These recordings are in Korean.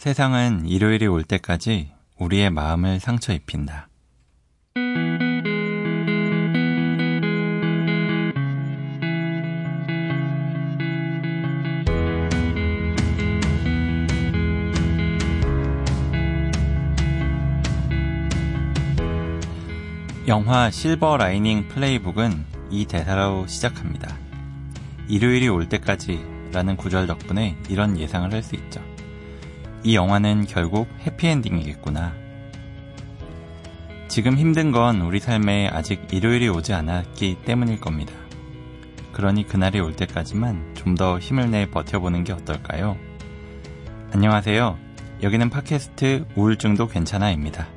세상은 일요일이 올 때까지 우리의 마음을 상처 입힌다. 영화 실버 라이닝 플레이북은 이 대사로 시작합니다. 일요일이 올 때까지 라는 구절 덕분에 이런 예상을 할 수 있죠. 이 영화는 결국 해피엔딩이겠구나. 지금 힘든 건 우리 삶에 아직 일요일이 오지 않았기 때문일 겁니다. 그러니 그날이 올 때까지만 좀 더 힘을 내 버텨보는 게 어떨까요? 안녕하세요. 여기는 팟캐스트 우울증도 괜찮아입니다.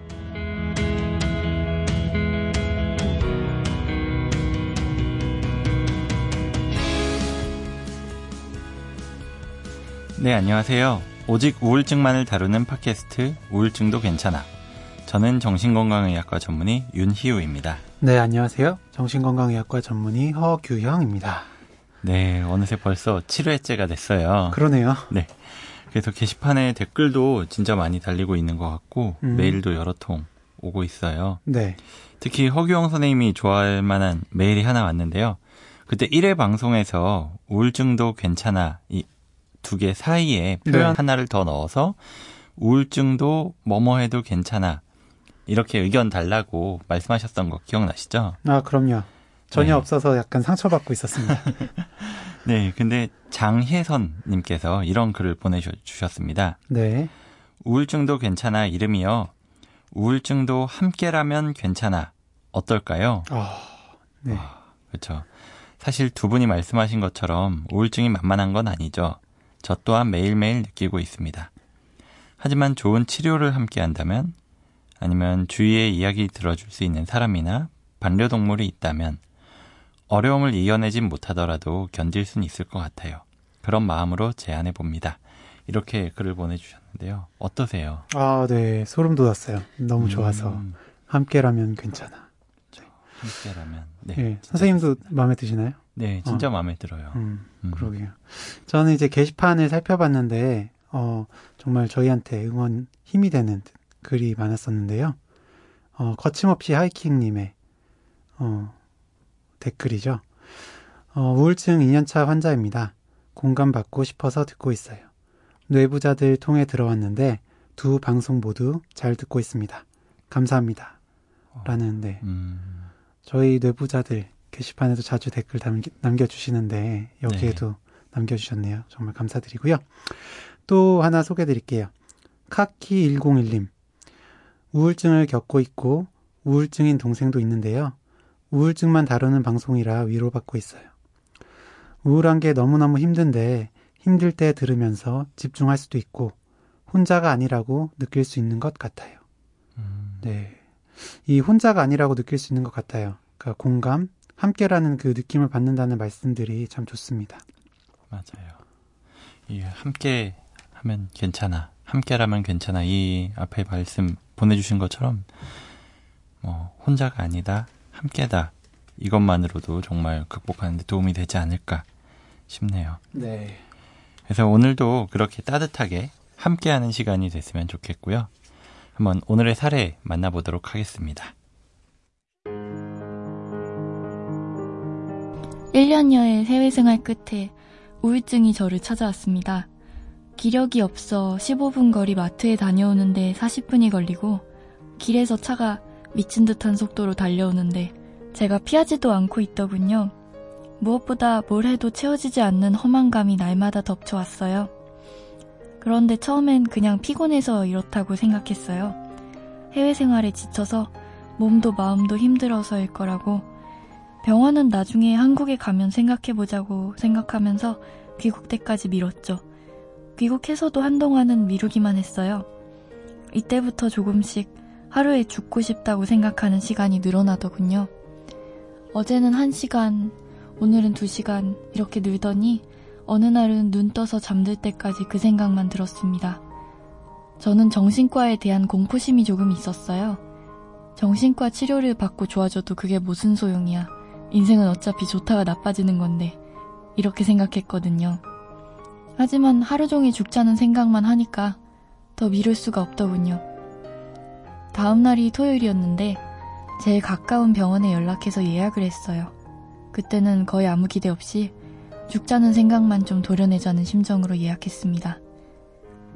네, 안녕하세요. 오직 우울증만을 다루는 팟캐스트 우울증도 괜찮아. 저는 정신건강의학과 전문의 윤희우입니다. 네, 안녕하세요. 정신건강의학과 전문의 허규형입니다. 네, 어느새 벌써 7회째가 됐어요. 그러네요. 네. 그래서 게시판에 댓글도 진짜 많이 달리고 있는 것 같고, 음. 메일도 여러 통 오고 있어요. 네. 특히 허규영 선생님이 좋아할 만한 메일이 하나 왔는데요. 그때 1회 방송에서 우울증도 괜찮아 이 두 개 사이에 표현 네. 하나를 더 넣어서 우울증도 뭐뭐 해도 괜찮아 이렇게 의견 달라고 말씀하셨던 거 기억나시죠? 아, 그럼요. 전혀 네. 없어서 약간 상처받고 있었습니다. 네, 근데 장혜선님께서 이런 글을 보내주셨습니다. 네. 우울증도 괜찮아 이름이요. 우울증도 함께라면 괜찮아. 어떨까요? 아, 네. 그렇죠. 사실 두 분이 말씀하신 것처럼 우울증이 만만한 건 아니죠. 저 또한 매일매일 느끼고 있습니다. 하지만 좋은 치료를 함께 한다면 아니면 주위의 이야기 들어줄 수 있는 사람이나 반려동물이 있다면 어려움을 이겨내진 못하더라도 견딜 수는 있을 것 같아요. 그런 마음으로 제안해 봅니다. 이렇게 글을 보내주셨는데요. 어떠세요? 아, 네. 소름 돋았어요. 너무 좋아서. 음, 함께라면 괜찮아. 함께라면. 네. 네. 선생님도. 마음에 드시나요? 네, 진짜 마음에 들어요. 음, 음. 그러게요. 저는 이제 게시판을 살펴봤는데, 어, 정말 저희한테 응원 힘이 되는 글이 많았었는데요. 어, 거침없이 하이킹님의, 어, 댓글이죠. 어, 우울증 2년차 환자입니다. 공감받고 싶어서 듣고 있어요. 뇌부자들 통해 들어왔는데, 두 방송 모두 잘 듣고 있습니다. 감사합니다. 라는, 네. 음, 저희 뇌부자들 게시판에도 자주 댓글 남기, 남겨주시는데 여기에도 남겨주셨네요. 정말 감사드리고요. 또 하나 소개드릴게요. 카키101님 우울증을 겪고 있고 우울증인 동생도 있는데요. 우울증만 다루는 방송이라 위로받고 있어요. 우울한 게 너무너무 힘든데 힘들 때 들으면서 집중할 수도 있고 혼자가 아니라고 느낄 수 있는 것 같아요. 음, 네. 이 혼자가 아니라고 느낄 수 있는 것 같아요. 그러니까 공감, 함께라는 그 느낌을 받는다는 말씀들이 참 좋습니다. 맞아요. 이 함께 하면 괜찮아. 함께라면 괜찮아. 이 앞에 말씀 보내주신 것처럼 뭐 혼자가 아니다, 함께다. 이것만으로도 정말 극복하는 데 도움이 되지 않을까 싶네요. 네. 그래서 오늘도 그렇게 따뜻하게 함께하는 시간이 됐으면 좋겠고요. 한번 오늘의 사례 만나보도록 하겠습니다. 1년여의 해외 생활 끝에 우울증이 저를 찾아왔습니다. 기력이 없어 15분 거리 마트에 다녀오는데 40분이 걸리고 길에서 차가 미친 듯한 속도로 달려오는데 제가 피하지도 않고 있더군요. 무엇보다 뭘 해도 채워지지 않는 허망감이 날마다 덮쳐왔어요. 그런데 처음엔 그냥 피곤해서 이렇다고 생각했어요. 해외 생활에 지쳐서 몸도 마음도 힘들어서일 거라고 병원은 나중에 한국에 가면 생각해보자고 생각하면서 귀국 때까지 미뤘죠. 귀국해서도 한동안은 미루기만 했어요. 이때부터 조금씩 하루에 죽고 싶다고 생각하는 시간이 늘어나더군요. 어제는 한 시간, 오늘은 두 시간 이렇게 늘더니 어느 날은 눈 떠서 잠들 때까지 그 생각만 들었습니다. 저는 정신과에 대한 공포심이 조금 있었어요. 정신과 치료를 받고 좋아져도 그게 무슨 소용이야. 인생은 어차피 좋다가 나빠지는 건데. 이렇게 생각했거든요. 하지만 하루 종일 죽자는 생각만 하니까 더더 미룰 수가 없더군요. 다음 날이 토요일이었는데 제일 가까운 병원에 연락해서 예약을 했어요. 그때는 거의 아무 기대 없이 죽자는 생각만 좀 도려내자는 심정으로 예약했습니다.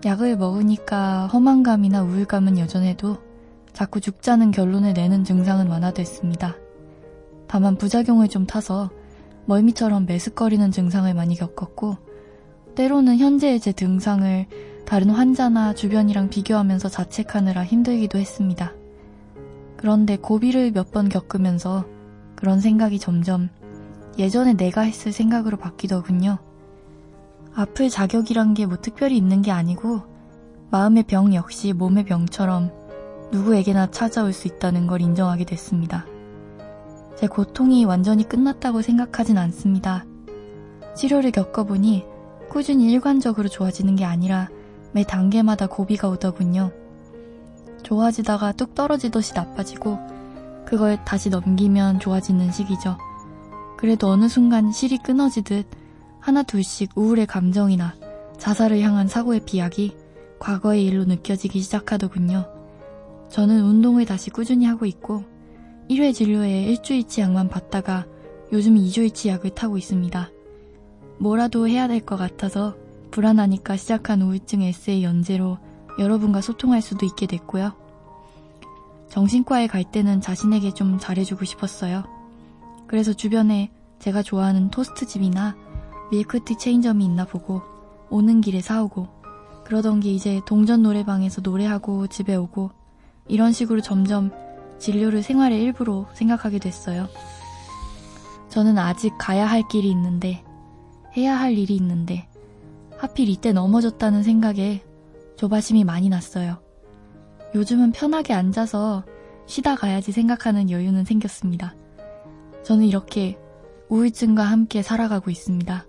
약을 먹으니까 허망감이나 우울감은 여전해도 자꾸 죽자는 결론을 내는 증상은 완화됐습니다. 다만 부작용을 좀 타서 멀미처럼 메스꺼리는 증상을 많이 겪었고 때로는 현재의 제 증상을 다른 환자나 주변이랑 비교하면서 자책하느라 힘들기도 했습니다. 그런데 고비를 몇 번 겪으면서 그런 생각이 점점 예전에 내가 했을 생각으로 바뀌더군요. 아플 자격이란 게 뭐 특별히 있는 게 아니고 마음의 병 역시 몸의 병처럼 누구에게나 찾아올 수 있다는 걸 인정하게 됐습니다. 제 고통이 완전히 끝났다고 생각하진 않습니다. 치료를 겪어보니 꾸준히 일관적으로 좋아지는 게 아니라 매 단계마다 고비가 오더군요. 좋아지다가 뚝 떨어지듯이 나빠지고 그걸 다시 넘기면 좋아지는 시기죠. 그래도 어느 순간 실이 끊어지듯 하나 둘씩 우울의 감정이나 자살을 향한 사고의 비약이 과거의 일로 느껴지기 시작하더군요. 저는 운동을 다시 꾸준히 하고 있고 1회 진료에 일주일치 약만 받다가 요즘 2주일치 약을 타고 있습니다. 뭐라도 해야 될 것 같아서 불안하니까 시작한 우울증 에세이 연재로 여러분과 소통할 수도 있게 됐고요. 정신과에 갈 때는 자신에게 좀 잘해주고 싶었어요. 그래서 주변에 제가 좋아하는 토스트집이나 밀크티 체인점이 있나 보고 오는 길에 사오고 그러던 게 이제 동전 노래방에서 노래하고 집에 오고 이런 식으로 점점 진료를 생활의 일부로 생각하게 됐어요. 저는 아직 가야 할 길이 있는데 해야 할 일이 있는데 하필 이때 넘어졌다는 생각에 조바심이 많이 났어요. 요즘은 편하게 앉아서 쉬다 가야지 생각하는 여유는 생겼습니다. 저는 이렇게 우울증과 함께 살아가고 있습니다.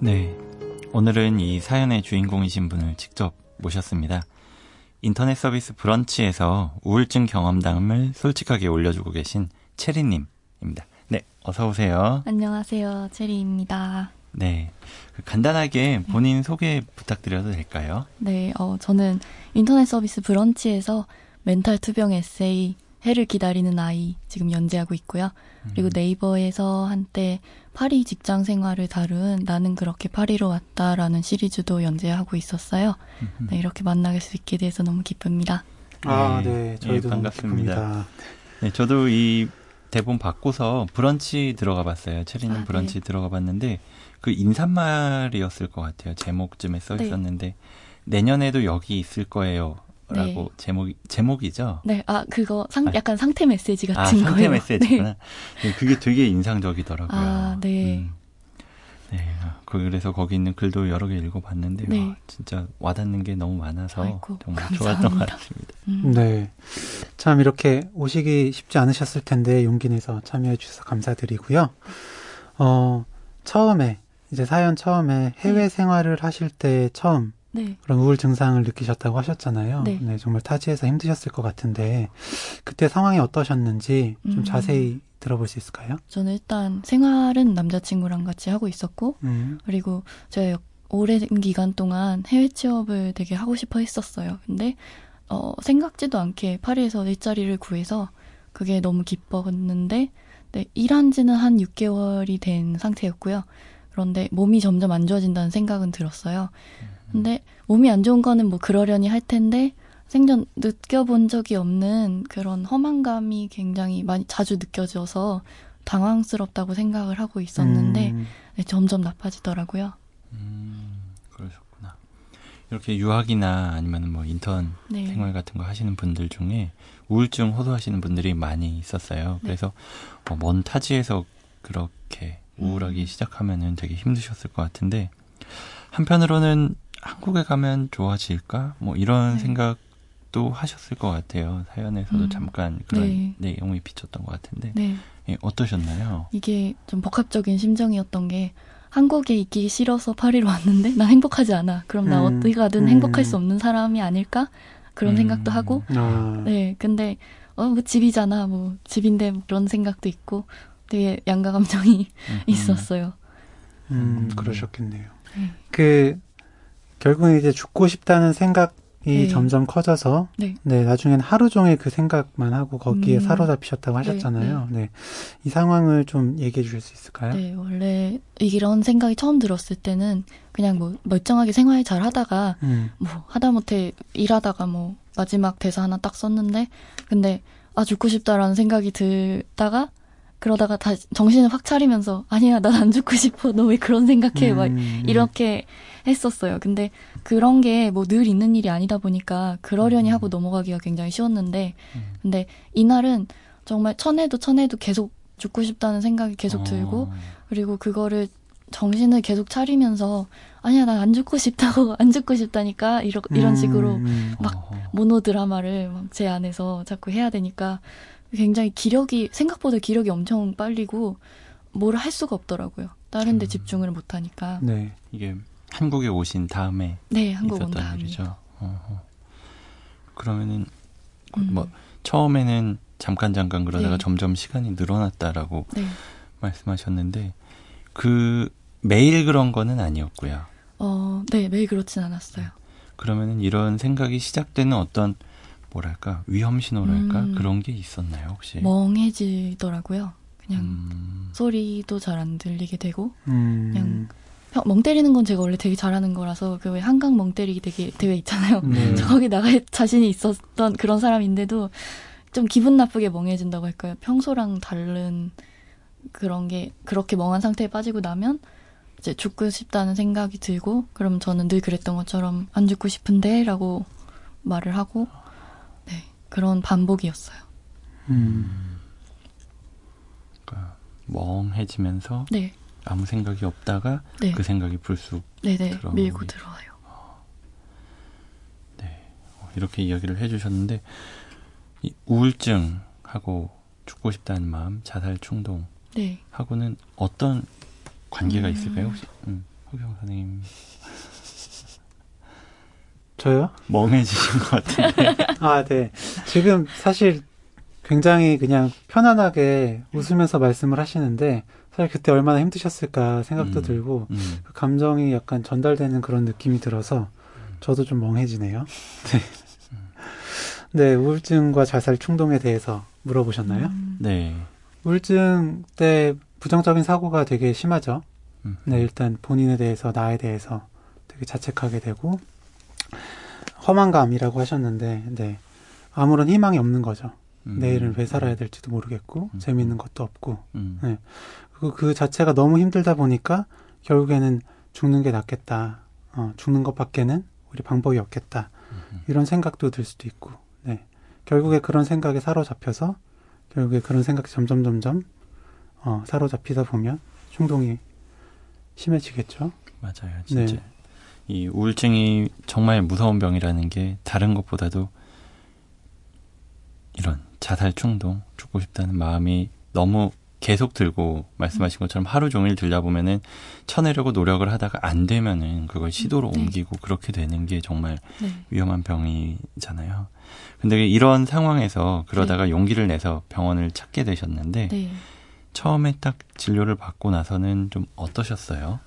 네. 오늘은 이 사연의 주인공이신 분을 직접 모셨습니다. 인터넷 서비스 브런치에서 우울증 경험담을 솔직하게 올려주고 계신 체리님입니다. 네, 어서 오세요. 안녕하세요, 체리입니다. 네, 간단하게 본인 소개 부탁드려도 될까요? 네, 어, 저는 인터넷 서비스 브런치에서 멘탈 투병 에세이 해를 기다리는 아이 지금 연재하고 있고요. 그리고 음. 네이버에서 한때 파리 직장 생활을 다룬 나는 그렇게 파리로 왔다라는 시리즈도 연재하고 있었어요. 네, 이렇게 만나게 수 있게 돼서 너무 기쁩니다. 아, 네, 네 저희도 네, 반갑습니다. 네, 저도 이 대본 받고서 브런치 들어가 봤어요. 체리는 아, 브런치 네. 들어가 봤는데 그 인사말이었을 것 같아요. 제목쯤에 써 네. 있었는데 내년에도 여기 있을 거예요. 라고 네. 제목 제목이죠. 네, 아 그거 상 아, 약간 상태 메시지 같은 아, 상태 거예요. 메시지구나. 네. 네. 그게 되게 인상적이더라고요. 아, 네. 음. 네, 그래서 거기 있는 글도 여러 개 읽어봤는데 네. 와, 진짜 와닿는 게 너무 많아서 아이고, 정말 감사합니다. 좋았던 것 같습니다. 음. 네, 참 이렇게 오시기 쉽지 않으셨을 텐데 용기 내서 참여해 주셔서 감사드리고요. 어 처음에 이제 사연 처음에 해외 네. 생활을 하실 때 처음 네. 그런 우울 증상을 느끼셨다고 하셨잖아요. 네. 네. 정말 타지에서 힘드셨을 것 같은데 그때 상황이 어떠셨는지 좀 음. 자세히 들어볼 수 있을까요? 저는 일단 생활은 남자친구랑 같이 하고 있었고 음. 그리고 제가 오랜 기간 동안 해외 취업을 되게 하고 싶어 했었어요. 근데 어, 생각지도 않게 파리에서 일자리를 구해서 그게 너무 기뻤는데 네, 일한 지는 한 6개월이 된 상태였고요. 그런데 몸이 점점 안 좋아진다는 생각은 들었어요. 음. 근데 몸이 안 좋은 거는 뭐 그러려니 할 텐데 생전 느껴본 적이 없는 그런 허망감이 굉장히 많이 자주 느껴져서 당황스럽다고 생각을 하고 있었는데 음. 네, 점점 나빠지더라고요. 음, 그러셨구나. 이렇게 유학이나 아니면 뭐 인턴 네. 생활 같은 거 하시는 분들 중에 우울증 호소하시는 분들이 많이 있었어요. 네. 그래서 어, 먼 타지에서 그렇게 우울하기 음. 시작하면은 되게 힘드셨을 것 같은데 한편으로는 한국에 가면 좋아질까? 뭐 이런 네. 생각도 하셨을 것 같아요. 사연에서도 음. 잠깐 그런 네. 내용이 비쳤던 것 같은데 네. 예, 어떠셨나요? 이게 좀 복합적인 심정이었던 게 한국에 있기 싫어서 파리로 왔는데 나 행복하지 않아. 그럼 나 음. 어디 가든 음. 행복할 수 없는 사람이 아닐까? 그런 음. 생각도 하고 아. 네 근데 어 뭐 집이잖아 뭐 집인데 뭐 그런 생각도 있고 되게 양가 감정이 있었어요. 음, 음. 그러셨겠네요. 네. 그 결국은 이제 죽고 싶다는 생각이 네. 점점 커져서 네. 나중엔 하루 종일 그 생각만 하고 거기에 음. 사로잡히셨다고 하셨잖아요. 네, 이 상황을 좀 얘기해 주실 수 있을까요? 네, 원래 이런 생각이 처음 들었을 때는 그냥 뭐 멀쩡하게 생활 잘 하다가 음, 뭐 하다못해 일하다가 뭐 마지막 대사 하나 딱 썼는데 근데 아 죽고 싶다라는 생각이 들다가 그러다가 다시 정신을 확 차리면서 아니야 난 안 죽고 싶어 너 왜 그런 생각해 막 음, 이렇게 했었어요. 근데 그런 게 뭐 늘 있는 일이 아니다 보니까 그러려니 하고 넘어가기가 굉장히 쉬웠는데 음. 근데 이날은 정말 천해도 천해도 계속 죽고 싶다는 생각이 계속 어. 들고 그리고 그거를 정신을 계속 차리면서 아니야 난 안 죽고 싶다고 안 죽고 싶다니까 이러, 이런 식으로 음, 막. 모노 드라마를 막제 안에서 자꾸 해야 되니까 굉장히 기력이 생각보다 기력이 엄청 빨리고 뭘할 수가 없더라고요. 다른 데 음. 집중을 못 하니까. 네. 이게 한국에 오신 다음에 네, 한국 온 있었던 다음에. 일이죠. 어허. 그러면은 그 음. 뭐 처음에는 잠깐 잠깐 그러다가 네. 점점 시간이 늘어났다라고 네. 말씀하셨는데 그 매일 그런 거는 아니었고요. 어, 네, 매일 그렇진 않았어요. 그러면은 이런 생각이 시작되는 어떤 뭐랄까 위험 신호랄까 음. 그런 게 있었나요 혹시? 멍해지더라고요. 그냥 음, 소리도 잘 안 들리게 되고 음, 그냥 평- 멍 때리는 건 제가 원래 되게 잘하는 거라서 그 왜 한강 멍 때리기 되게 대회 있잖아요. 네. 저 거기 나갈 자신이 있었던 그런 사람인데도 좀 기분 나쁘게 멍해진다고 할까요? 평소랑 다른 그런 게 그렇게 멍한 상태에 빠지고 나면 이제 죽고 싶다는 생각이 들고 그럼 저는 늘 그랬던 것처럼 안 죽고 싶은데라고 말을 하고 네 그런 반복이었어요. 음, 그러니까 멍해지면서 네, 아무 생각이 없다가 네, 그 생각이 불쑥 네, 네 밀고 게- 들어와요. 어, 이렇게 이야기를 해주셨는데 이 우울증하고 죽고 싶다는 마음, 자살 충동 네, 하고는 어떤 관계가 음. 있을까요? 혹시 음, 허경 선생님 저요? 멍해지신 것 같은데. 아, 네. 지금 사실 굉장히 그냥 편안하게 웃으면서 말씀을 하시는데 사실 그때 얼마나 힘드셨을까 생각도 음. 들고 음, 그 감정이 약간 전달되는 그런 느낌이 들어서 저도 좀 멍해지네요. 네. 네, 우울증과 자살 충동에 대해서 물어보셨나요? 음, 네. 우울증 때 부정적인 사고가 되게 심하죠. 음, 네, 일단 본인에 대해서, 나에 대해서 되게 자책하게 되고, 허망감이라고 하셨는데, 네. 아무런 희망이 없는 거죠. 음, 내일은 왜 살아야 될지도 모르겠고, 음. 재미있는 것도 없고, 음, 네. 그리고 그 자체가 너무 힘들다 보니까, 결국에는 죽는 게 낫겠다. 어, 죽는 것밖에는 우리 방법이 없겠다. 음, 이런 생각도 들 수도 있고, 네. 결국에 그런 생각에 사로잡혀서, 결국에 그런 생각이 점점 점점, 어, 사로잡히다 보면 충동이 심해지겠죠. 맞아요, 진짜. 네. 이 우울증이 정말 무서운 병이라는 게 다른 것보다도 이런 자살 충동, 죽고 싶다는 마음이 너무 계속 들고 말씀하신 것처럼 하루 종일 들다 보면은 쳐내려고 노력을 하다가 안 되면은 그걸 시도로 네. 옮기고 그렇게 되는 게 정말 네, 위험한 병이잖아요. 근데 이런 상황에서 그러다가 용기를 내서 병원을 찾게 되셨는데 네. 처음에 딱 진료를 받고 나서는 좀 어떠셨어요?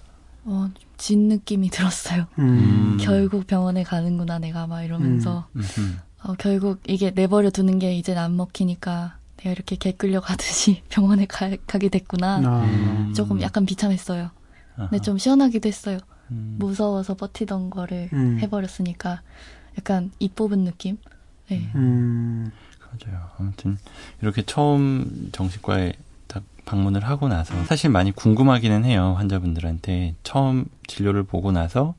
어, 좀진 느낌이 들었어요. 음. 결국 병원에 가는구나 내가 막 이러면서 음흠. 어, 결국 이게 내버려 두는 게 이제 안 먹히니까 내가 이렇게 개 끌려 가듯이 병원에 가, 게 됐구나. 아, 음. 조금 약간 비참했어요. 근데. 좀 시원하기도 했어요. 음. 무서워서 버티던 거를 음. 해버렸으니까 약간 입 뽑은 느낌. 네. 음, 맞아요. 아무튼 이렇게 처음 정신과에 딱 방문을 하고 나서 사실 많이 궁금하기는 해요. 환자분들한테 처음 진료를 보고 나서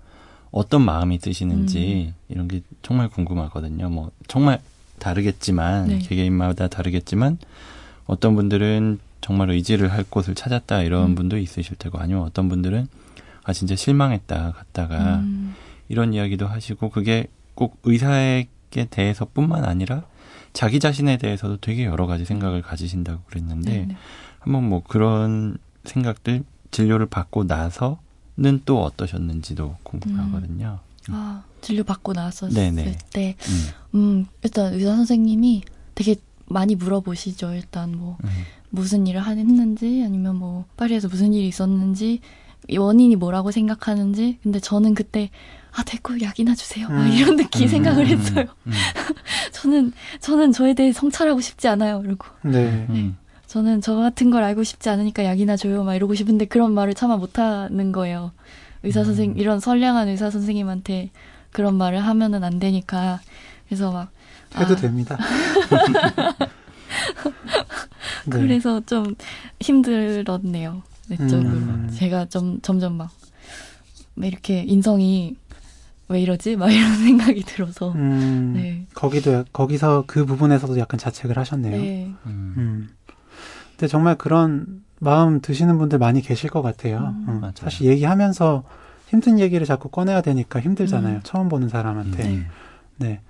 어떤 마음이 드시는지 이런 게 정말 궁금하거든요. 뭐 정말 다르겠지만 네. 개개인마다 다르겠지만 어떤 분들은 정말 의지를 할 곳을 찾았다 이런 음. 분도 있으실 테고 아니면 어떤 분들은 아 진짜 실망했다 갔다가 음, 이런 이야기도 하시고 그게 꼭 의사에게 대해서뿐만 아니라 자기 자신에 대해서도 되게 여러 가지 생각을 가지신다고 그랬는데 네, 네. 한번 뭐 그런 생각들 진료를 받고 나서는 또 어떠셨는지도 궁금하거든요. 아, 진료 받고 나섰을 네네. 때, 음, 음, 일단 의사 선생님이 되게 많이 물어보시죠. 일단 뭐 음, 무슨 일을 하- 했는지 아니면 뭐 파리에서 무슨 일이 있었는지 원인이 뭐라고 생각하는지 근데 저는 그때 아 됐고 약이나 주세요 막 음. 이런 느낌 음, 생각을 음, 했어요. 음, 저는 저는 저에 대해 성찰하고 싶지 않아요. 그리고 네. 음, 저는 저 같은 걸 알고 싶지 않으니까 약이나 줘요 막 이러고 싶은데 그런 말을 차마 못하는 거예요. 의사 선생 음. 이런 선량한 의사 선생님한테 그런 말을 하면은 안 되니까 그래서 막 해도 아, 됩니다. 네. 그래서 좀 힘들었네요. 내적으로 음. 제가 좀 점점 막, 막 이렇게 인성이 왜 이러지? 막 이런 생각이 들어서 음, 네. 거기도 약- 거기서 그 부분에서도 약간 자책을 하셨네요. 네. 음. 음. 근데 정말 그런 마음 드시는 분들 많이 계실 것 같아요. 음. 음, 맞아요. 사실 얘기하면서 힘든 얘기를 자꾸 꺼내야 되니까 힘들잖아요. 음. 처음 보는 사람한테. 네. 네.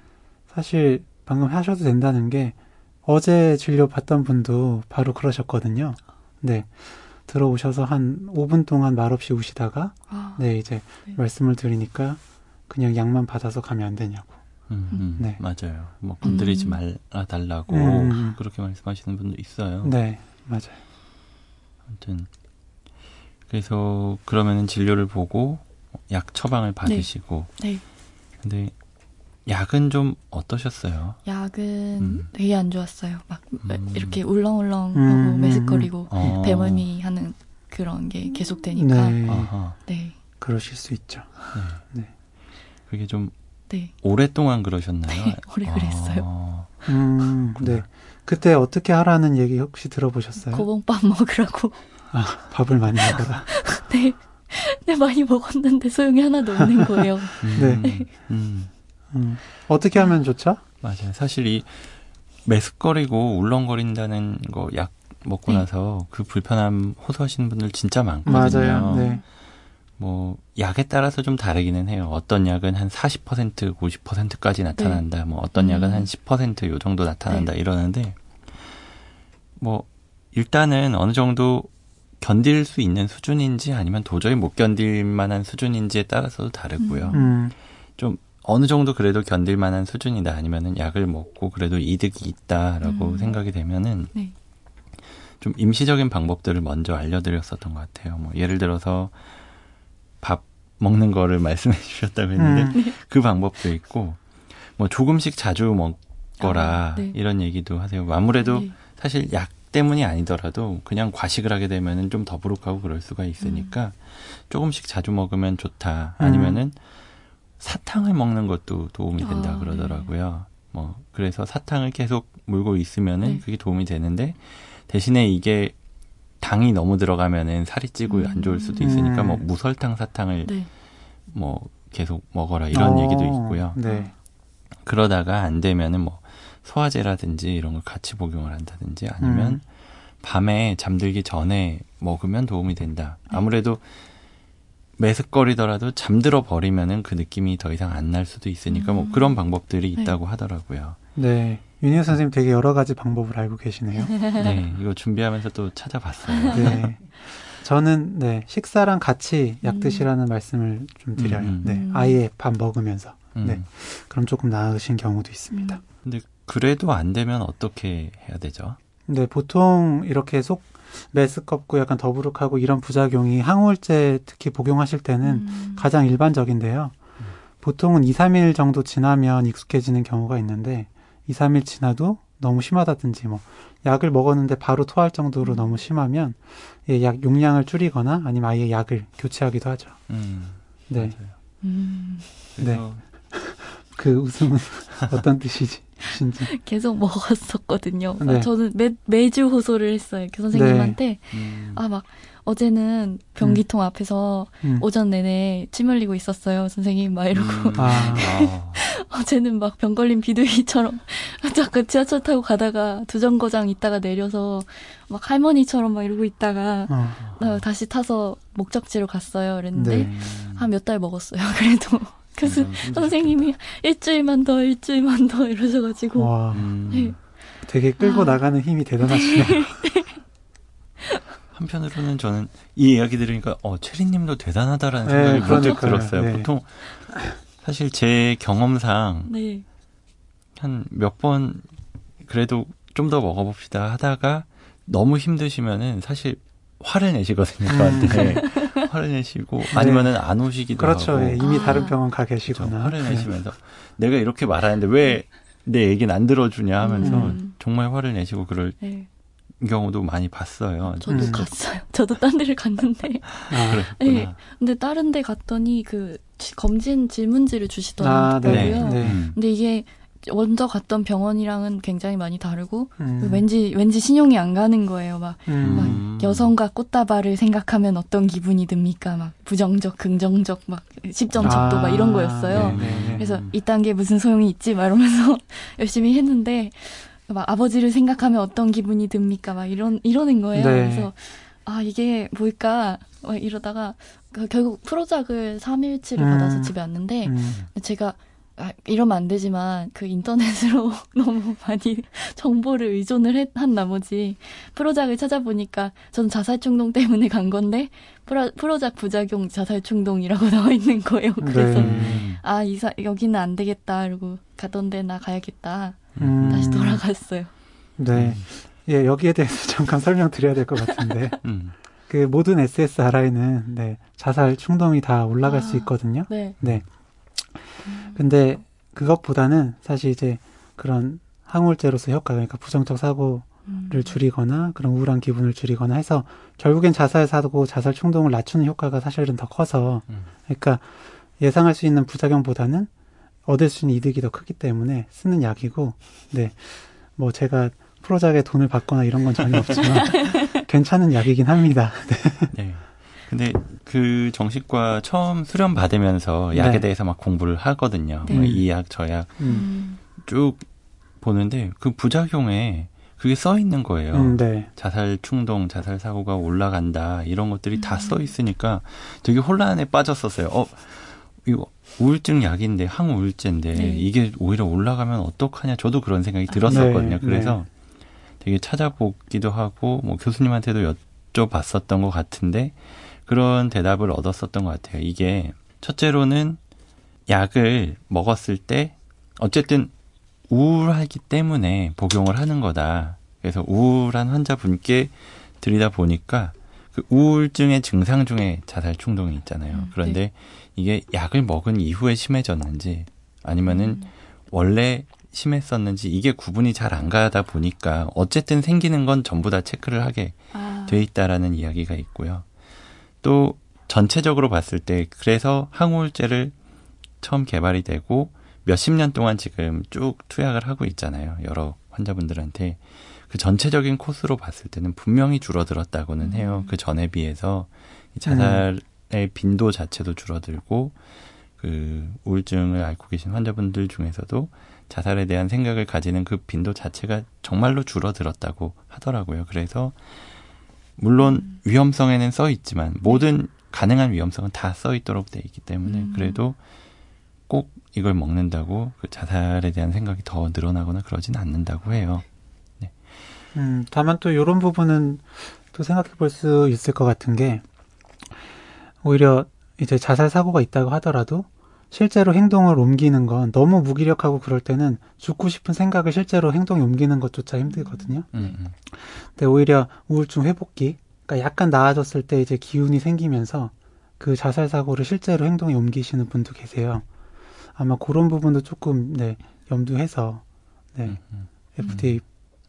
사실 방금 하셔도 된다는 게 어제 진료 받던 분도 바로 그러셨거든요. 네. 들어오셔서 한 5분 동안 말없이 우시다가 아, 네, 이제 네. 말씀을 드리니까 그냥 약만 받아서 가면 안 되냐고. 음, 음, 네. 맞아요. 뭐 건드리지 음. 말아 달라고 음. 그렇게 말씀하시는 분도 있어요. 네, 맞아요. 아무튼 그래서 그러면은 진료를 보고 약 처방을 받으시고 네. 근데 약은 좀 어떠셨어요? 약은 음. 되게 안 좋았어요. 막 음. 이렇게 울렁울렁하고 음, 매스거리고 어. 배멀미 하는 그런 게 계속 되니까 네, 아하. 네. 그러실 수 있죠. 네. 네. 그게 좀 네. 오랫동안 그러셨나요? 네, 오래 그랬어요. 아, 음, 네. 그때 어떻게 하라는 얘기 혹시 들어보셨어요? 고봉밥 먹으라고. 아, 밥을 많이 먹어라. 네. 네, 많이 먹었는데 소용이 하나도 없는 거예요. 음, 네. 음, 음, 어떻게 하면 좋죠? 맞아요. 사실 이 매스거리고 울렁거린다는 거 약 먹고 네. 나서 그 불편함 호소하시는 분들 진짜 많거든요. 맞아요. 네. 뭐 약에 따라서 좀 다르기는 해요. 어떤 약은 한 40%, 50%까지 나타난다. 뭐 어떤 음. 약은 한 10%요 정도 나타난다 이러는데 뭐 일단은 어느 정도 견딜 수 있는 수준인지 아니면 도저히 못 견딜 만한 수준인지에 따라서도 다르고요. 음, 어느 정도 그래도 견딜 만한 수준이다 아니면은 약을 먹고 그래도 이득이 있다라고 음. 생각이 되면은 네. 좀 임시적인 방법들을 먼저 알려드렸었던 것 같아요. 뭐 예를 들어서 밥 먹는 거를 말씀해 주셨다고 했는데 음, 그 방법도 있고 뭐 조금씩 자주 먹거라 아, 네. 이런 얘기도 하세요. 아무래도 네. 사실 약 때문이 아니더라도 그냥 과식을 하게 되면은 좀 더부룩하고 그럴 수가 음. 있으니까 조금씩 자주 먹으면 좋다. 아니면은 사탕을 먹는 것도 도움이 된다 아, 그러더라고요. 뭐 그래서 사탕을 계속 물고 있으면은 네. 그게 도움이 되는데 대신에 이게 당이 너무 들어가면은 살이 찌고 음. 안 좋을 수도 있으니까 음. 뭐 무설탕 사탕을 네. 뭐 계속 먹어라 이런 어, 얘기도 있고요. 네. 그러다가 안 되면은 뭐 소화제라든지 이런 걸 같이 복용을 한다든지 아니면 음. 밤에 잠들기 전에 먹으면 도움이 된다. 아무래도 매습거리더라도 잠들어 버리면은 그 느낌이 더 이상 안 날 수도 있으니까 뭐 음. 그런 방법들이 네. 있다고 하더라고요. 네. 윤희 선생님 되게 여러 가지 방법을 알고 계시네요. 네, 이거 준비하면서 또 찾아봤어요. 네. 저는 네 식사랑 같이 약 음. 드시라는 말씀을 좀 드려요. 음, 음. 네, 음. 아예 밥 먹으면서. 음. 네. 그럼 조금 나으신 경우도 있습니다. 음. 근데 그래도 안 되면 어떻게 해야 되죠? 근데 보통 이렇게 속 메스껍고 약간 더부룩하고 이런 부작용이 항우울제 특히 복용하실 때는 음. 가장 일반적인데요. 보통은 2, 3일 정도 지나면 익숙해지는 경우가 있는데 2, 3일 지나도 너무 심하다든지 뭐 약을 먹었는데 바로 토할 정도로 음. 너무 심하면 예, 약 용량을 줄이거나 아니면 아예 약을 교체하기도 하죠. 음, 네. 맞아요. 음. 그래서 그 웃음은 어떤 뜻이지? 신지. 계속 먹었었거든요. 아, 네. 저는 매, 매주 호소를 했어요. 그 선생님한테. 음, 아, 막, 어제는 변기통 앞에서 음. 오전 내내 침 흘리고 있었어요. 선생님, 막 이러고. 음, 아. 아, 어제는 막 병 걸린 비둘기처럼 잠깐 지하철 타고 가다가 두 정거장 있다가 내려서 막 할머니처럼 막 이러고 있다가 어, 나 다시 타서 목적지로 갔어요. 그랬는데 네. 음. 한몇 달 먹었어요. 그래도 그래서 음, 힘드셨겠다. 선생님이 일주일만 더 일주일만 더 이러셔가지고 와, 음, 네. 되게 끌고 아. 나가는 힘이 대단하시네요. 한편으로는 저는 이 이야기 들으니까 어 체리님도 대단하다라는 네, 생각이 문득 그러니까요. 들었어요. 네. 보통 사실 제 경험상 네. 한몇 번 그래도 좀 더 먹어봅시다 하다가 너무 힘드시면은 사실 화를 내시거든요 음. 저한테 화를 내시고 아니면은 안 오시기도 그렇죠. 하고 예, 이미 아. 다른 병원 가저 계시거나. 화를 네. 내시면서 내가 이렇게 말하는데 왜 내 얘기는 안 들어주냐 하면서 음. 정말 화를 내시고 그럴 네. 경우도 많이 봤어요. 저도 음. 갔어요. 저도 딴 데를 갔는데. 아, 그랬구나. 네. 근데 다른 데 갔더니 그 지- 검진 질문지를 아, 주시더라고요. 네. 네. 네. 음. 근데 이게 먼저 갔던 병원이랑은 굉장히 많이 다르고 음. 왠지 왠지 신용이 안 가는 거예요. 막, 음. 막 음. 여성과 꽃다발을 생각하면 어떤 기분이 듭니까? 막 부정적, 긍정적, 막 10점 척도 막 이런 거였어요. 네, 네, 네. 그래서 이딴 게 무슨 소용이 있지? 막 이러면서 열심히 했는데 막 아버지를 생각하면 어떤 기분이 듭니까? 막 이런 이러는 거예요. 네. 그래서 아 이게 뭘까? 막 이러다가 그 결국 프로작을 3일치를 음. 받아서 집에 왔는데 음. 제가 아, 이러면 안 되지만 그 인터넷으로 너무 많이 정보를 의존을 했- 한 나머지 프로작을 찾아보니까 저는 자살 충동 때문에 간 건데 프로, 프로작 부작용 자살 충동이라고 나와 있는 거예요. 그래서 네. 음. 아 이사 여기는 안 되겠다 그리고 가던 데나 가야겠다 음. 다시 돌아갔어요. 네. 예, 여기에 대해서 잠깐 설명드려야 될 것 같은데. 음. 그 모든 SSRI는 네, 자살 충동이 다 올라갈 아. 수 있거든요. 네. 네. 근데 그것보다는 사실 이제 그런 항우울제로서 효과, 그러니까 부정적 사고를 음. 줄이거나 그런 우울한 기분을 줄이거나 해서 결국엔 자살 사고, 자살 충동을 낮추는 효과가 사실은 더 커서 음. 그러니까 예상할 수 있는 부작용보다는 얻을 수 있는 이득이 더 크기 때문에 쓰는 약이고, 네. 뭐 제가 프로작에 돈을 받거나 이런 건 전혀 없지만 괜찮은 약이긴 합니다. 네. 근데 그 정신과 처음 수련 받으면서 약에 네. 대해서 막 공부를 하거든요. 네. 뭐이 약, 저약 음, 음. 쭉 보는데 그 부작용에 그게 써 있는 거예요. 음, 네. 자살 충동, 자살 사고가 올라간다 이런 것들이 다 음. 써 있으니까 되게 혼란에 빠졌었어요. 어, 이거 우울증 약인데 항우울제인데 네. 이게 오히려 올라가면 어떡하냐 저도 그런 생각이 들었었거든요. 네, 그래서 되게 찾아보기도 하고 뭐 교수님한테도 여쭤봤었던 것 같은데 그런 대답을 얻었었던 것 같아요. 이게 첫째로는 약을 먹었을 때 어쨌든 우울하기 때문에 복용을 하는 거다. 그래서 우울한 환자분께 드리다 보니까 그 우울증의 증상 중에 자살 충동이 있잖아요. 음, 그런데 이게 약을 먹은 이후에 심해졌는지 아니면은 원래 심했었는지 이게 구분이 잘 안 가다 보니까 어쨌든 생기는 건 전부 다 체크를 하게 아. 돼 있다라는 이야기가 있고요. 또 전체적으로 봤을 때 그래서 항우울제를 처음 개발이 되고 몇십 년 동안 지금 쭉 투약을 하고 있잖아요. 여러 환자분들한테 그 전체적인 코스로 봤을 때는 분명히 줄어들었다고는 해요. 음. 그 전에 비해서 이 자살의 빈도 자체도 줄어들고 그 우울증을 앓고 계신 환자분들 중에서도 자살에 대한 생각을 가지는 그 빈도 자체가 정말로 줄어들었다고 하더라고요. 그래서 물론 음. 위험성에는 써 있지만 모든 가능한 위험성은 다 써 있도록 돼 있기 때문에 음. 그래도 꼭 이걸 먹는다고 그 자살에 대한 생각이 더 늘어나거나 그러진 않는다고 해요. 음, 다만 또 이런 부분은 또 생각해 볼 수 있을 것 같은 게 오히려 이제 자살 사고가 있다고 하더라도 실제로 행동을 옮기는 건 너무 무기력하고 그럴 때는 죽고 싶은 생각을 실제로 행동에 옮기는 것조차 힘들거든요. 음, 음. 근데 오히려 우울증 회복기, 그러니까 약간 나아졌을 때 이제 기운이 생기면서 그 자살 사고를 실제로 행동에 옮기시는 분도 계세요. 아마 그런 부분도 조금 네, 염두해서 네, 음, 음. FDA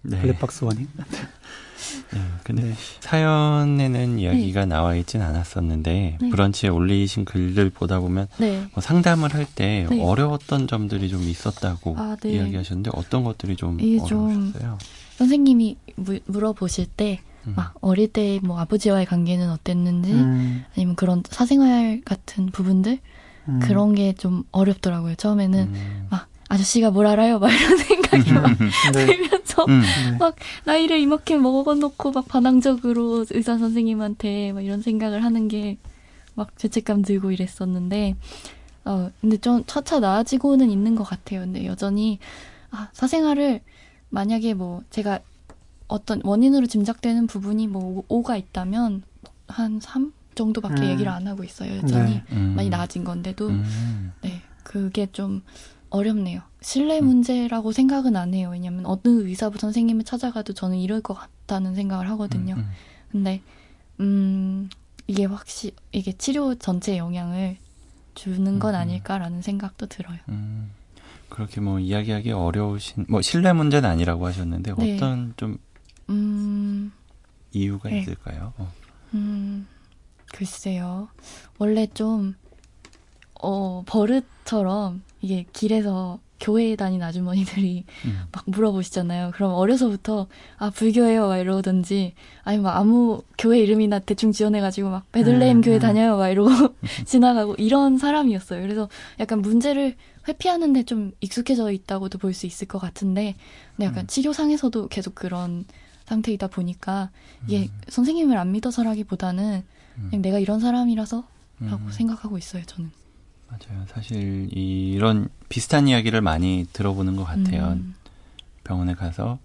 네. 블랙박스 워닝. 네. 근데 네. 사연에는 이야기가 나와 있진 않았었는데 네. 브런치에 올리신 글들 보다 보면 네. 뭐 상담을 할때 네. 어려웠던 점들이 좀 있었다고 아, 네. 이야기하셨는데 어떤 것들이 좀 이게 좀 어려우셨어요? 선생님이 무- 물어보실 때 음. 막 어릴 때 뭐 아버지와의 관계는 어땠는지 음, 아니면 그런 사생활 같은 부분들 음. 그런 게 좀 어렵더라고요. 처음에는 음. 막 아저씨가 뭘 알아요? 막 이런 생각이 막 네. 들면서 음. 네. 막 나이를 이렇게 먹어놓고 막 반항적으로 의사 선생님한테 막 이런 생각을 하는 게 막 죄책감 들고 이랬었는데 어 근데 좀 차차 나아지고는 있는 것 같아요. 근데 여전히 아 사생활을 만약에 뭐 제가 어떤 원인으로 짐작되는 부분이 뭐 5가 있다면 한 3 정도밖에 음. 얘기를 안 하고 있어요. 여전히 네. 음. 많이 나아진 건데도 음. 네, 그게 좀 어렵네요. 신뢰 음. 문제라고 생각은 안 해요. 왜냐면 어느 의사 선생님을 찾아가도 저는 이럴 것 같다는 생각을 하거든요. 음, 음. 근데 음 이게 확실 이게 치료 전체에 영향을 주는 건 음. 아닐까라는 생각도 들어요. 음, 그렇게 뭐 이야기하기 어려우신 뭐 신뢰 문제는 아니라고 하셨는데 네. 어떤 좀 음, 이유가 네. 있을까요? 어. 음, 글쎄요. 원래 좀, 어, 버릇처럼 이게 길에서 교회에 다니는 아주머니들이 음. 막 물어보시잖아요. 그럼 어려서부터, 아, 불교예요. 막 이러던지, 아니면 막 아무 교회 이름이나 대충 지어내가지고 막 베들레헴 음, 교회 음. 다녀요. 막 이러고 지나가고 이런 사람이었어요. 그래서 약간 문제를 회피하는데 좀 익숙해져 있다고도 볼 수 있을 것 같은데, 근데 약간 음. 치료상에서도 계속 그런 상태이다 보니까 이게 음. 선생님을 안 믿어서라기보다는 음. 그냥 내가 이런 사람이라서 라고 음. 생각하고 있어요, 저는. 맞아요. 사실 이런 비슷한 이야기를 많이 들어보는 것 같아요. 음, 병원에 가서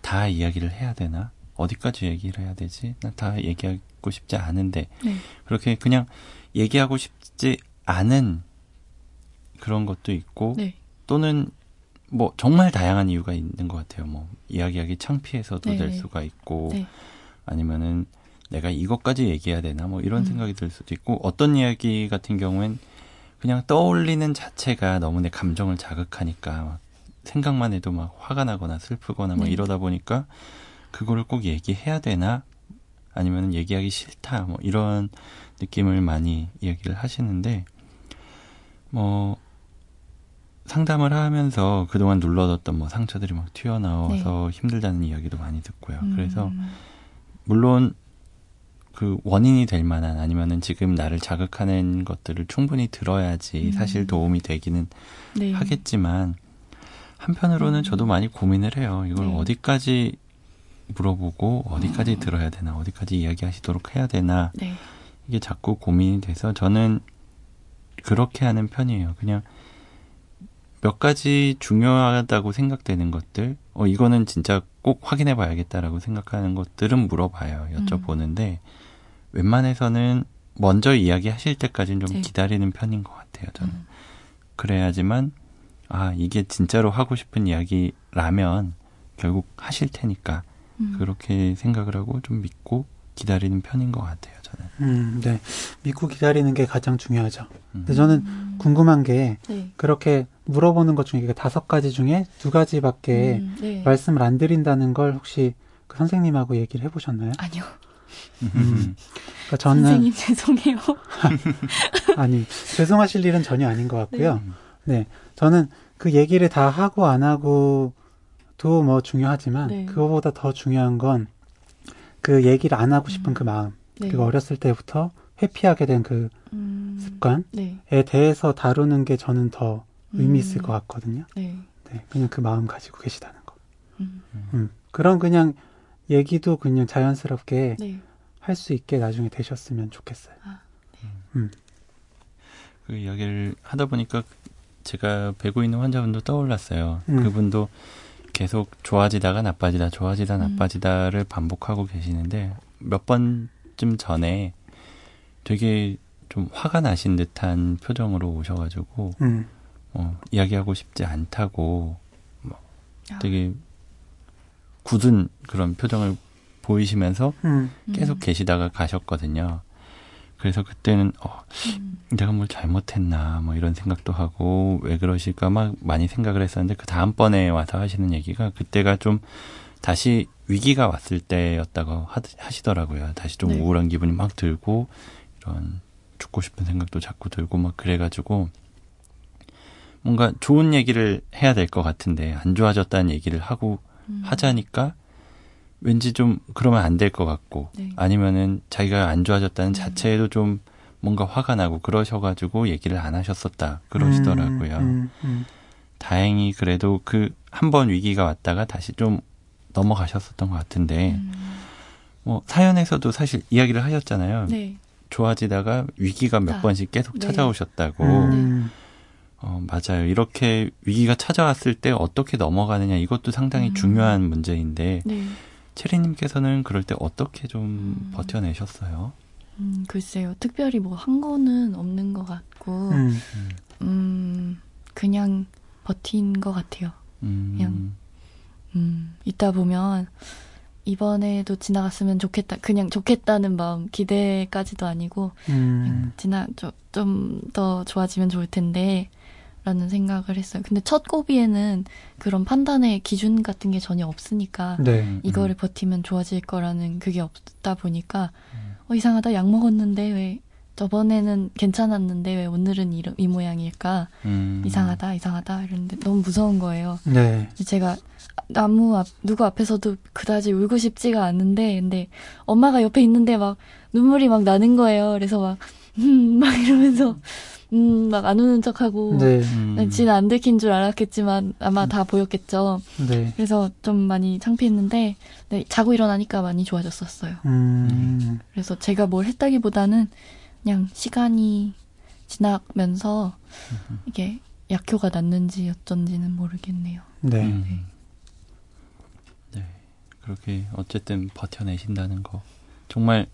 다 이야기를 해야 되나? 어디까지 얘기를 해야 되지? 나다 얘기하고 싶지 않은데 네. 그렇게 그냥 얘기하고 싶지 않은 그런 것도 있고 네. 또는 뭐 정말 다양한 이유가 있는 것 같아요. 뭐 이야기하기 창피해서도 네. 될 수가 있고 네. 아니면은 내가 이것까지 얘기해야 되나 뭐 이런 음. 생각이 들 수도 있고 어떤 이야기 같은 경우엔 그냥 떠올리는 자체가 너무 내 감정을 자극하니까 막 생각만 해도 막 화가 나거나 슬프거나 막 네. 이러다 보니까 그거를 꼭 얘기해야 되나 아니면 얘기하기 싫다 뭐 이런 느낌을 많이 이야기를 하시는데 뭐 상담을 하면서 그동안 눌러뒀던 뭐 상처들이 막 튀어나와서 힘들다는 이야기도 많이 듣고요. 음, 그래서 물론 그 원인이 될 만한 아니면은 지금 나를 자극하는 것들을 충분히 들어야지 음. 사실 도움이 되기는 네. 하겠지만 한편으로는 음. 저도 많이 고민을 해요. 이걸 네. 어디까지 물어보고 어디까지 음. 들어야 되나 어디까지 이야기하시도록 해야 되나 네. 이게 자꾸 고민이 돼서 저는 그렇게 하는 편이에요. 그냥 몇 가지 중요하다고 생각되는 것들, 어, 이거는 진짜 꼭 확인해 봐야겠다라고 생각하는 것들은 물어봐요. 음. 여쭤보는데, 웬만해서는 먼저 이야기하실 때까지는 좀 네. 기다리는 편인 것 같아요, 저는. 음. 그래야지만, 아, 이게 진짜로 하고 싶은 이야기라면 결국 하실 테니까, 음. 그렇게 생각을 하고 좀 믿고 기다리는 편인 것 같아요, 저는. 음, 네. 믿고 기다리는 게 가장 중요하죠. 음. 근데 저는 음. 궁금한 게 네. 그렇게 물어보는 것 중에 다섯 가지 중에 두 가지밖에 음, 네. 말씀을 안 드린다는 걸 혹시 그 선생님하고 얘기를 해보셨나요? 아니요. 음. 그러니까 저는 선생님 죄송해요. 아니 죄송하실 일은 전혀 아닌 것 같고요. 음. 네, 저는 그 얘기를 다 하고 안 하고도 뭐 중요하지만 네. 그거보다 더 중요한 건 그 얘기를 안 하고 싶은 음. 그 마음, 네. 그리고 어렸을 때부터 회피하게 된그 음, 습관에 네. 대해서 다루는 게 저는 더 의미 있을 음. 것 같거든요. 네. 네, 그냥 그 마음 가지고 계시다는 거. 음, 음, 그런 그냥 얘기도 그냥 자연스럽게 네. 할 수 있게 나중에 되셨으면 좋겠어요. 아, 그 이야기를 하다 보니까 제가 뵈고 있는 환자분도 떠올랐어요. 음. 그분도 계속 좋아지다가 나빠지다, 좋아지다, 음. 나빠지다를 반복하고 계시는데 몇 번쯤 전에 되게 좀 화가 나신 듯한 표정으로 오셔가지고 음, 어, 이야기하고 싶지 않다고 아, 되게 굳은 그런 표정을 보이시면서 음, 계속 음, 계시다가 가셨거든요. 그래서 그때는 어, 음, 내가 뭘 잘못했나 뭐 이런 생각도 하고 왜 그러실까 막 많이 생각을 했었는데 그 다음번에 와서 하시는 얘기가 그때가 좀 다시 위기가 왔을 때였다고 하, 하시더라고요. 다시 좀 네. 우울한 기분이 막 들고 이런 죽고 싶은 생각도 자꾸 들고 막 그래가지고 뭔가 좋은 얘기를 해야 될 것 같은데 안 좋아졌다는 얘기를 하고 음. 하자니까 왠지 좀 그러면 안 될 것 같고 네. 아니면은 자기가 안 좋아졌다는 음. 자체에도 좀 뭔가 화가 나고 그러셔가지고 얘기를 안 하셨었다 그러시더라고요. 음, 음, 음. 다행히 그래도 그 한 번 위기가 왔다가 다시 좀 넘어가셨었던 것 같은데 음, 뭐 사연에서도 사실 이야기를 하셨잖아요. 네. 좋아지다가 위기가 몇 아, 번씩 계속 네. 찾아오셨다고. 음, 어, 맞아요. 이렇게 위기가 찾아왔을 때 어떻게 넘어가느냐 이것도 상당히 음. 중요한 문제인데 네. 체리님께서는 그럴 때 어떻게 좀 음. 버텨내셨어요? 음, 글쎄요. 특별히 뭐 한 거는 없는 것 같고, 음, 음, 그냥 버틴 것 같아요. 음, 그냥. 음, 있다 보면 이번에도 지나갔으면 좋겠다. 그냥 좋겠다는 마음, 기대까지도 아니고, 음, 지나, 좀더 좋아지면 좋을 텐데, 라는 생각을 했어요. 근데 첫 고비에는 그런 판단의 기준 같은 게 전혀 없으니까, 네. 음, 이거를 버티면 좋아질 거라는 그게 없다 보니까, 어, 이상하다. 약 먹었는데 왜, 저번에는 괜찮았는데 왜 오늘은 이, 이 모양일까? 음. 이상하다, 이상하다. 이랬는데 너무 무서운 거예요. 네. 제가 나무 앞 누구 앞에서도 그다지 울고 싶지가 않은데 근데 엄마가 옆에 있는데 막 눈물이 막 나는 거예요. 그래서 막 음, 막 이러면서 음, 막 안 우는 척하고 네. 음. 지는 안 들킨 줄 알았겠지만 아마 다 보였겠죠. 네. 그래서 좀 많이 창피했는데 네, 자고 일어나니까 많이 좋아졌었어요. 음, 그래서 제가 뭘 했다기보다는 그냥 시간이 지나면서 이게 약효가 났는지 어쩐지는 모르겠네요. 네. 음. 네. 그렇게 어쨌든 버텨내신다는 거 정말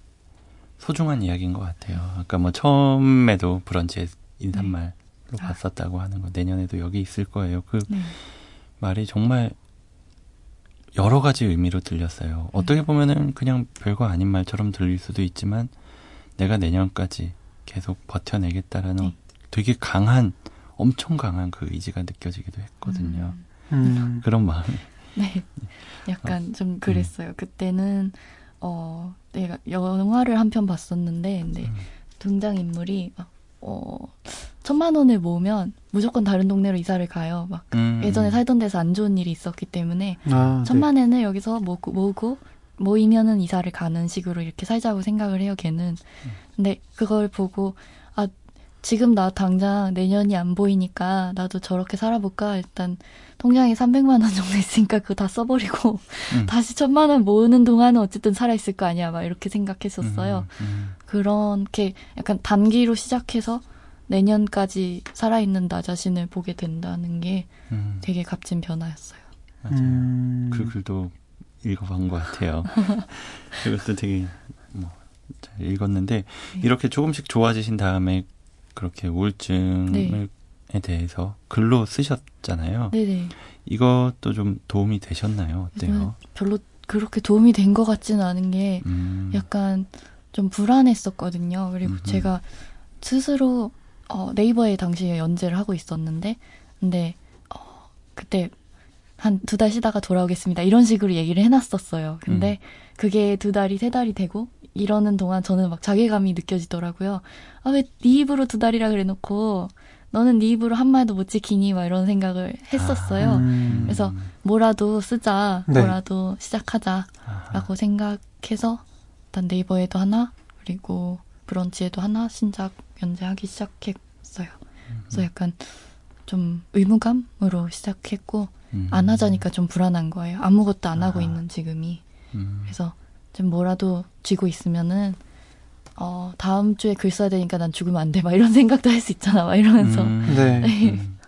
소중한 이야기인 것 같아요. 아까 뭐 처음에도 브런치에 인사말로 아. 봤었다고 하는 거 내년에도 여기 있을 거예요. 그 네. 말이 정말 여러 가지 의미로 들렸어요. 어떻게 보면은 그냥 별거 아닌 말처럼 들릴 수도 있지만 내가 내년까지 계속 버텨내겠다라는 네. 되게 강한 엄청 강한 그 의지가 느껴지기도 했거든요. 음, 그런 마음이 네. 약간 좀 그랬어요. 그때는, 어, 내가 영화를 한 편 봤었는데, 근데 음. 등장 인물이, 막, 어, 천만 원을 모으면 무조건 다른 동네로 이사를 가요. 막, 음. 예전에 살던 데서 안 좋은 일이 있었기 때문에, 아, 네. 천만 원을 여기서 모으고, 모으고, 모이면은 이사를 가는 식으로 이렇게 살자고 생각을 해요, 걔는. 근데 그걸 보고, 아, 지금 나 당장 내년이 안 보이니까 나도 저렇게 살아볼까? 일단 통장에 300만 원 정도 있으니까 그거 다 써버리고 음. 다시 천만 원 모으는 동안은 어쨌든 살아있을 거 아니야. 막 이렇게 생각했었어요. 음, 음. 그렇게 약간 단기로 시작해서 내년까지 살아있는 나 자신을 보게 된다는 게 음, 되게 값진 변화였어요. 맞아요. 음, 그 글도 읽어본 것 같아요. 그것도 되게 뭐 잘 읽었는데 네. 이렇게 조금씩 좋아지신 다음에 그렇게 우울증에 네. 대해서 글로 쓰셨잖아요. 네네. 이것도 좀 도움이 되셨나요? 어때요? 이거는 별로 그렇게 도움이 된 것 같지는 않은 게 음, 약간 좀 불안했었거든요. 그리고 음흠. 제가 스스로 어, 네이버에 당시에 연재를 하고 있었는데, 근데 어, 그때 한 두 달 쉬다가 돌아오겠습니다. 이런 식으로 얘기를 해놨었어요. 근데 음. 그게 두 달이 세 달이 되고 이러는 동안 저는 막 자괴감이 느껴지더라고요. 아 왜 네 입으로 두 달이라 그래놓고 너는 네 입으로 한 말도 못 지키니 막 이런 생각을 했었어요. 음, 그래서 뭐라도 쓰자, 네. 뭐라도 시작하자. 아하. 라고 생각해서 일단 네이버에도 하나 그리고 브런치에도 하나 신작 연재하기 시작했어요. 그래서 약간 좀 의무감으로 시작했고 음. 안 하자니까 좀 불안한 거예요. 아무것도 안 하고 아. 있는 지금이. 음. 그래서 좀 뭐라도 쥐고 있으면은 어 다음 주에 글 써야 되니까 난 죽으면 안 돼. 막 이런 생각도 할 수 있잖아. 막 이러면서 음. 네. 음.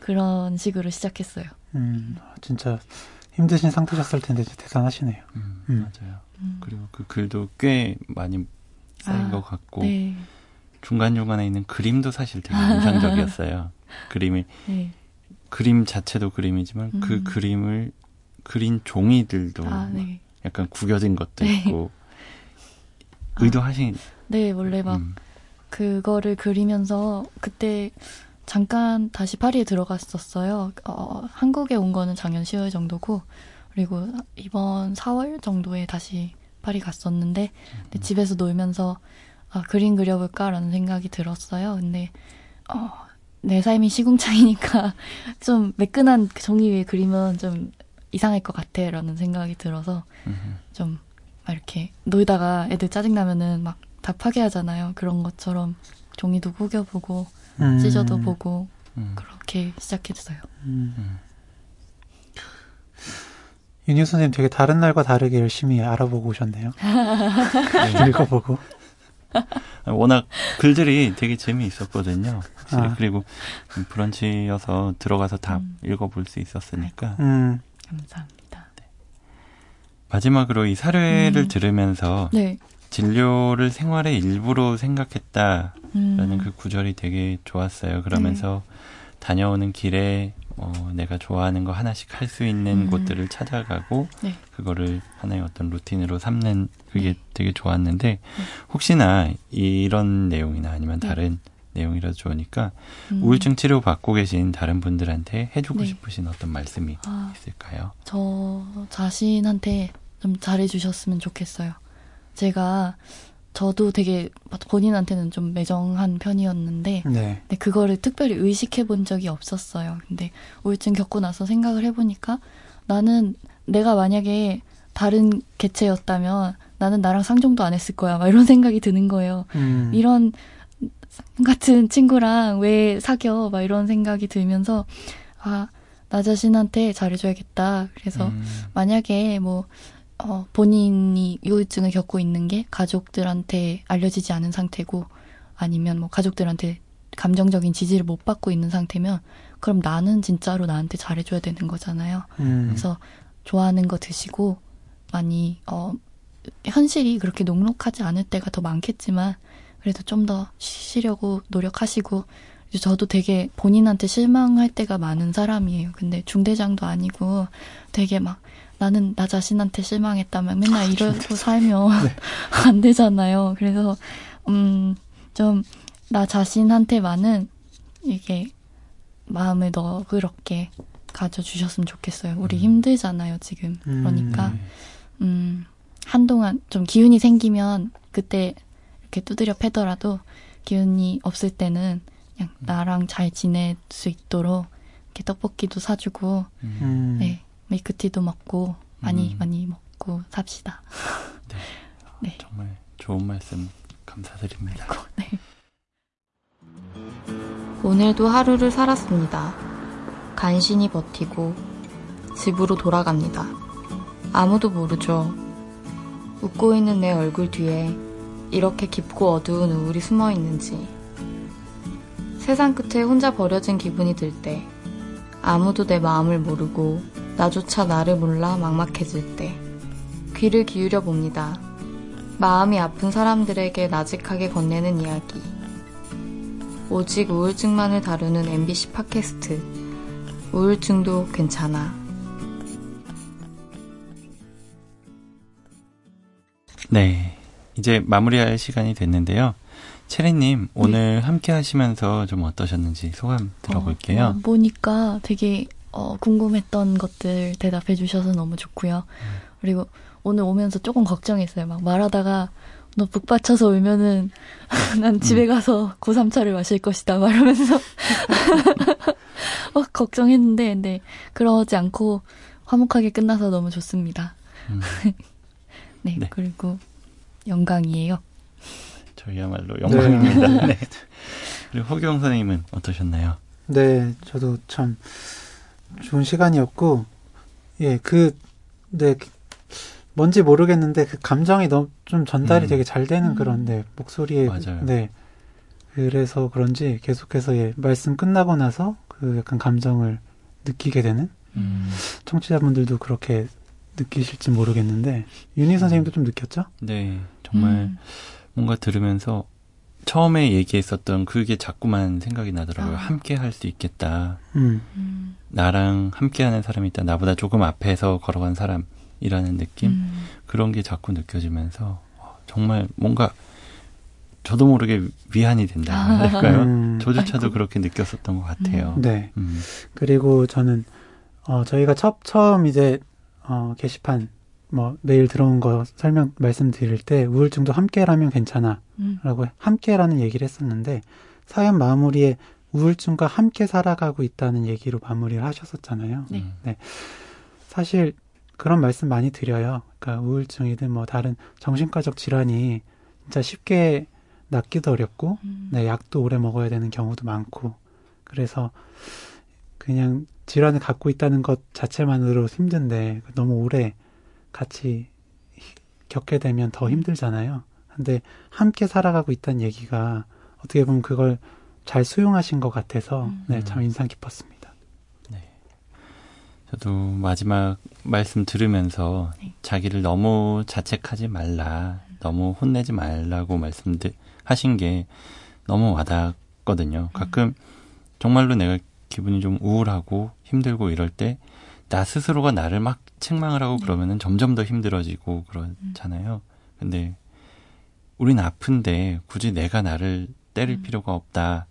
그런 식으로 시작했어요. 음, 진짜 힘드신 상태셨을 텐데 대단하시네요. 음, 음. 맞아요. 음. 그리고 그 글도 꽤 많이 쌓인 아, 것 같고 네. 중간 중간에 있는 그림도 사실 되게 인상적이었어요. 그림이 네. 그림 자체도 그림이지만 그 음. 그림을 그린 종이들도 아, 네. 약간 구겨진 것도 네. 있고 아. 의도하신 네, 원래 막 음, 그거를 그리면서 그때 잠깐 다시 파리에 들어갔었어요. 어, 한국에 온 거는 작년 10월 정도고 그리고 이번 4월 정도에 다시 파리 갔었는데 근데 집에서 놀면서 아, 그림 그려볼까라는 생각이 들었어요. 근데 어, 내 삶이 시궁창이니까 좀 매끈한 그 종이 위에 그림은 좀 이상할 것 같아 라는 생각이 들어서 음, 좀막 이렇게 놀다가 애들 짜증나면은 막 다 파괴하잖아요. 그런 것처럼 종이도 구겨보고 음, 찢어도 보고 음, 그렇게 시작했어요. 음. 음. 윤희 선생님 되게 다른 날과 다르게 열심히 알아보고 오셨네요. 네. 읽어보고. 워낙 글들이 되게 재미있었거든요. 확실히. 아. 그리고 브런치여서 들어가서 다 음. 읽어볼 수 있었으니까 음, 감사합니다. 마지막으로 이 사례를 음. 들으면서 네. 진료를 생활의 일부로 생각했다라는 음. 그 구절이 되게 좋았어요. 그러면서 다녀오는 길에 어, 내가 좋아하는 거 하나씩 할 수 있는 음. 곳들을 찾아가고 네. 그거를 하나의 어떤 루틴으로 삼는 그게 되게 좋았는데 혹시나 이런 내용이나 아니면 네. 다른 내용이라도 좋으니까 음. 우울증 치료 받고 계신 다른 분들한테 해주고 네. 싶으신 어떤 말씀이 아, 있을까요? 저 자신한테 좀 잘해주셨으면 좋겠어요. 제가 저도 되게 본인한테는 좀 매정한 편이었는데 네. 근데 그거를 특별히 의식해 본 적이 없었어요. 근데 우울증 겪고 나서 생각을 해보니까 나는 내가 만약에 다른 개체였다면 나는 나랑 상종도 안 했을 거야. 막 이런 생각이 드는 거예요. 음. 이런 같은 친구랑 왜 사겨? 막 이런 생각이 들면서 아, 나 자신한테 잘해줘야겠다. 그래서 음, 만약에 뭐 어, 본인이 우울증을 겪고 있는 게 가족들한테 알려지지 않은 상태고 아니면 뭐 가족들한테 감정적인 지지를 못 받고 있는 상태면 그럼 나는 진짜로 나한테 잘해줘야 되는 거잖아요. 음. 그래서 좋아하는 거 드시고 많이 어 현실이 그렇게 녹록하지 않을 때가 더 많겠지만 그래도 좀더 쉬려고 노력하시고 저도 되게 본인한테 실망할 때가 많은 사람이에요. 근데 중대장도 아니고 되게 막 나는 나 자신한테 실망했다면 맨날 이러고 살면 안 되잖아요. 그래서 음 좀 나 자신한테만은 이게 마음을 너그럽게 가져주셨으면 좋겠어요. 우리 음. 힘들잖아요, 지금. 음. 그러니까, 네. 음, 한동안 좀 기운이 생기면 그때 이렇게 두드려 패더라도 기운이 없을 때는 그냥 나랑 잘 지낼 수 있도록 이렇게 떡볶이도 사주고, 음, 음. 네, 밀크티도 먹고, 많이 음. 많이 먹고 삽시다. 네. 정말 좋은 말씀 감사드립니다. 네. 오늘도 하루를 살았습니다. 간신히 버티고 집으로 돌아갑니다. 아무도 모르죠. 웃고 있는 내 얼굴 뒤에 이렇게 깊고 어두운 우울이 숨어 있는지. 세상 끝에 혼자 버려진 기분이 들 때, 아무도 내 마음을 모르고 나조차 나를 몰라 막막해질 때, 귀를 기울여 봅니다. 마음이 아픈 사람들에게 나직하게 건네는 이야기. 오직 우울증만을 다루는 MBC 팟캐스트. 우울증도 괜찮아. 네. 이제 마무리할 시간이 됐는데요. 체리님, 오늘 함께 하시면서 좀 어떠셨는지 소감 들어볼게요. 어, 어, 보니까 되게 어, 궁금했던 것들 대답해 주셔서 너무 좋고요. 그리고 오늘 오면서 조금 걱정했어요. 막 말하다가 너 북받쳐서 울면은 난 집에 가서 고3차를 마실 것이다 말하면서 막 걱정했는데 근데 그러지 않고 화목하게 끝나서 너무 좋습니다. 음, 네, 네. 그리고 영광이에요. 저희야말로 영광입니다. 네. 그리고 허경 선생님은 어떠셨나요? 네, 저도 참 좋은 시간이었고, 예, 그, 네, 뭔지 모르겠는데 그 감정이 너무 좀 전달이 음. 되게 잘 되는 음. 그런, 네, 목소리에. 맞아요. 네. 그래서 그런지 계속해서 예, 말씀 끝나고 나서 그 약간 감정을 느끼게 되는 음, 청취자분들도 그렇게 느끼실지 모르겠는데, 윤희 선생님도 좀 느꼈죠? 네. 정말 음, 뭔가 들으면서 처음에 얘기했었던 그게 자꾸만 생각이 나더라고요. 아. 함께 할 수 있겠다. 음, 음, 나랑 함께 하는 사람이 있다. 나보다 조금 앞에서 걸어간 사람이라는 느낌? 음, 그런 게 자꾸 느껴지면서 어, 정말 뭔가 저도 모르게 위안이 된다 아. 할까요? 음, 저조차도 아이고. 그렇게 느꼈었던 것 같아요. 네. 음, 그리고 저는 어 저희가 첫 처음 이제 어 게시판 뭐 메일 들어온 거 설명 말씀드릴 때 우울증도 함께라면 괜찮아라고 음, 함께라는 얘기를 했었는데 사연 마무리에 우울증과 함께 살아가고 있다는 얘기로 마무리를 하셨었잖아요. 네. 음, 사실 그런 말씀 많이 드려요. 그러니까 우울증이든 뭐 다른 정신과적 질환이 진짜 쉽게 낫기도 어렵고 음, 네, 약도 오래 먹어야 되는 경우도 많고 그래서 그냥 질환을 갖고 있다는 것 자체만으로 힘든데 너무 오래 같이 겪게 되면 더 힘들잖아요. 근데 함께 살아가고 있다는 얘기가 어떻게 보면 그걸 잘 수용하신 것 같아서 음. 네, 참 인상 깊었습니다. 저도 마지막 말씀 들으면서 네. 자기를 너무 자책하지 말라, 너무 혼내지 말라고 말씀하신 게 너무 와닿거든요. 가끔 정말로 내가 기분이 좀 우울하고 힘들고 이럴 때 나 스스로가 나를 막 책망을 하고 네. 그러면은 점점 더 힘들어지고 그러잖아요. 근데 우린 아픈데 굳이 내가 나를 때릴 음. 필요가 없다.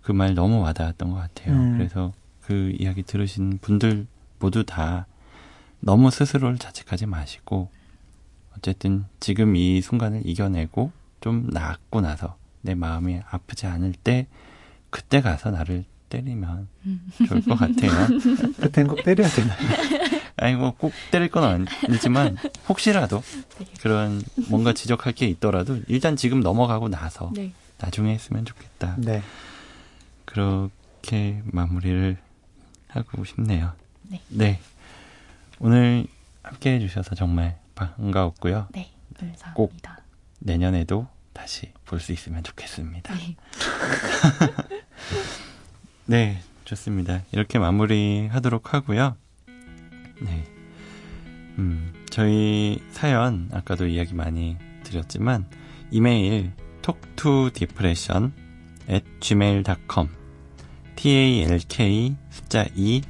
그 말 너무 와닿았던 것 같아요. 음. 그래서 그 이야기 들으신 분들 모두 다 너무 스스로를 자책하지 마시고 어쨌든 지금 이 순간을 이겨내고 좀 나았고 나서 내 마음이 아프지 않을 때 그때 가서 나를 때리면 음. 좋을 것 같아요. 그땐 꼭 때려야 되나요? 아니 뭐 꼭 때릴 건 아니지만 혹시라도 네. 그런 뭔가 지적할 게 있더라도 일단 지금 넘어가고 나서 네. 나중에 했으면 좋겠다. 네. 그렇게 마무리를 하고 싶네요. 네. 오늘 함께 해주셔서 정말 반가웠고요. 네. 감사합니다. 내년에도 다시 볼 수 있으면 좋겠습니다. 네. 네, 좋습니다. 이렇게 마무리 하도록 하고요. 네. 음, 저희 사연, 아까도 이야기 많이 드렸지만, 이메일, talktodepression at gmail.com, talk, 숫자 2,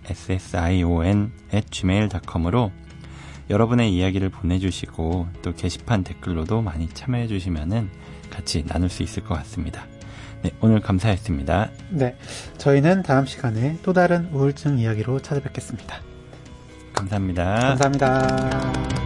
depression at gmail.com으로 여러분의 이야기를 보내주시고, 또 게시판 댓글로도 많이 참여해주시면은 같이 나눌 수 있을 것 같습니다. 네, 오늘 감사했습니다. 네. 저희는 다음 시간에 또 다른 우울증 이야기로 찾아뵙겠습니다. 감사합니다. 감사합니다.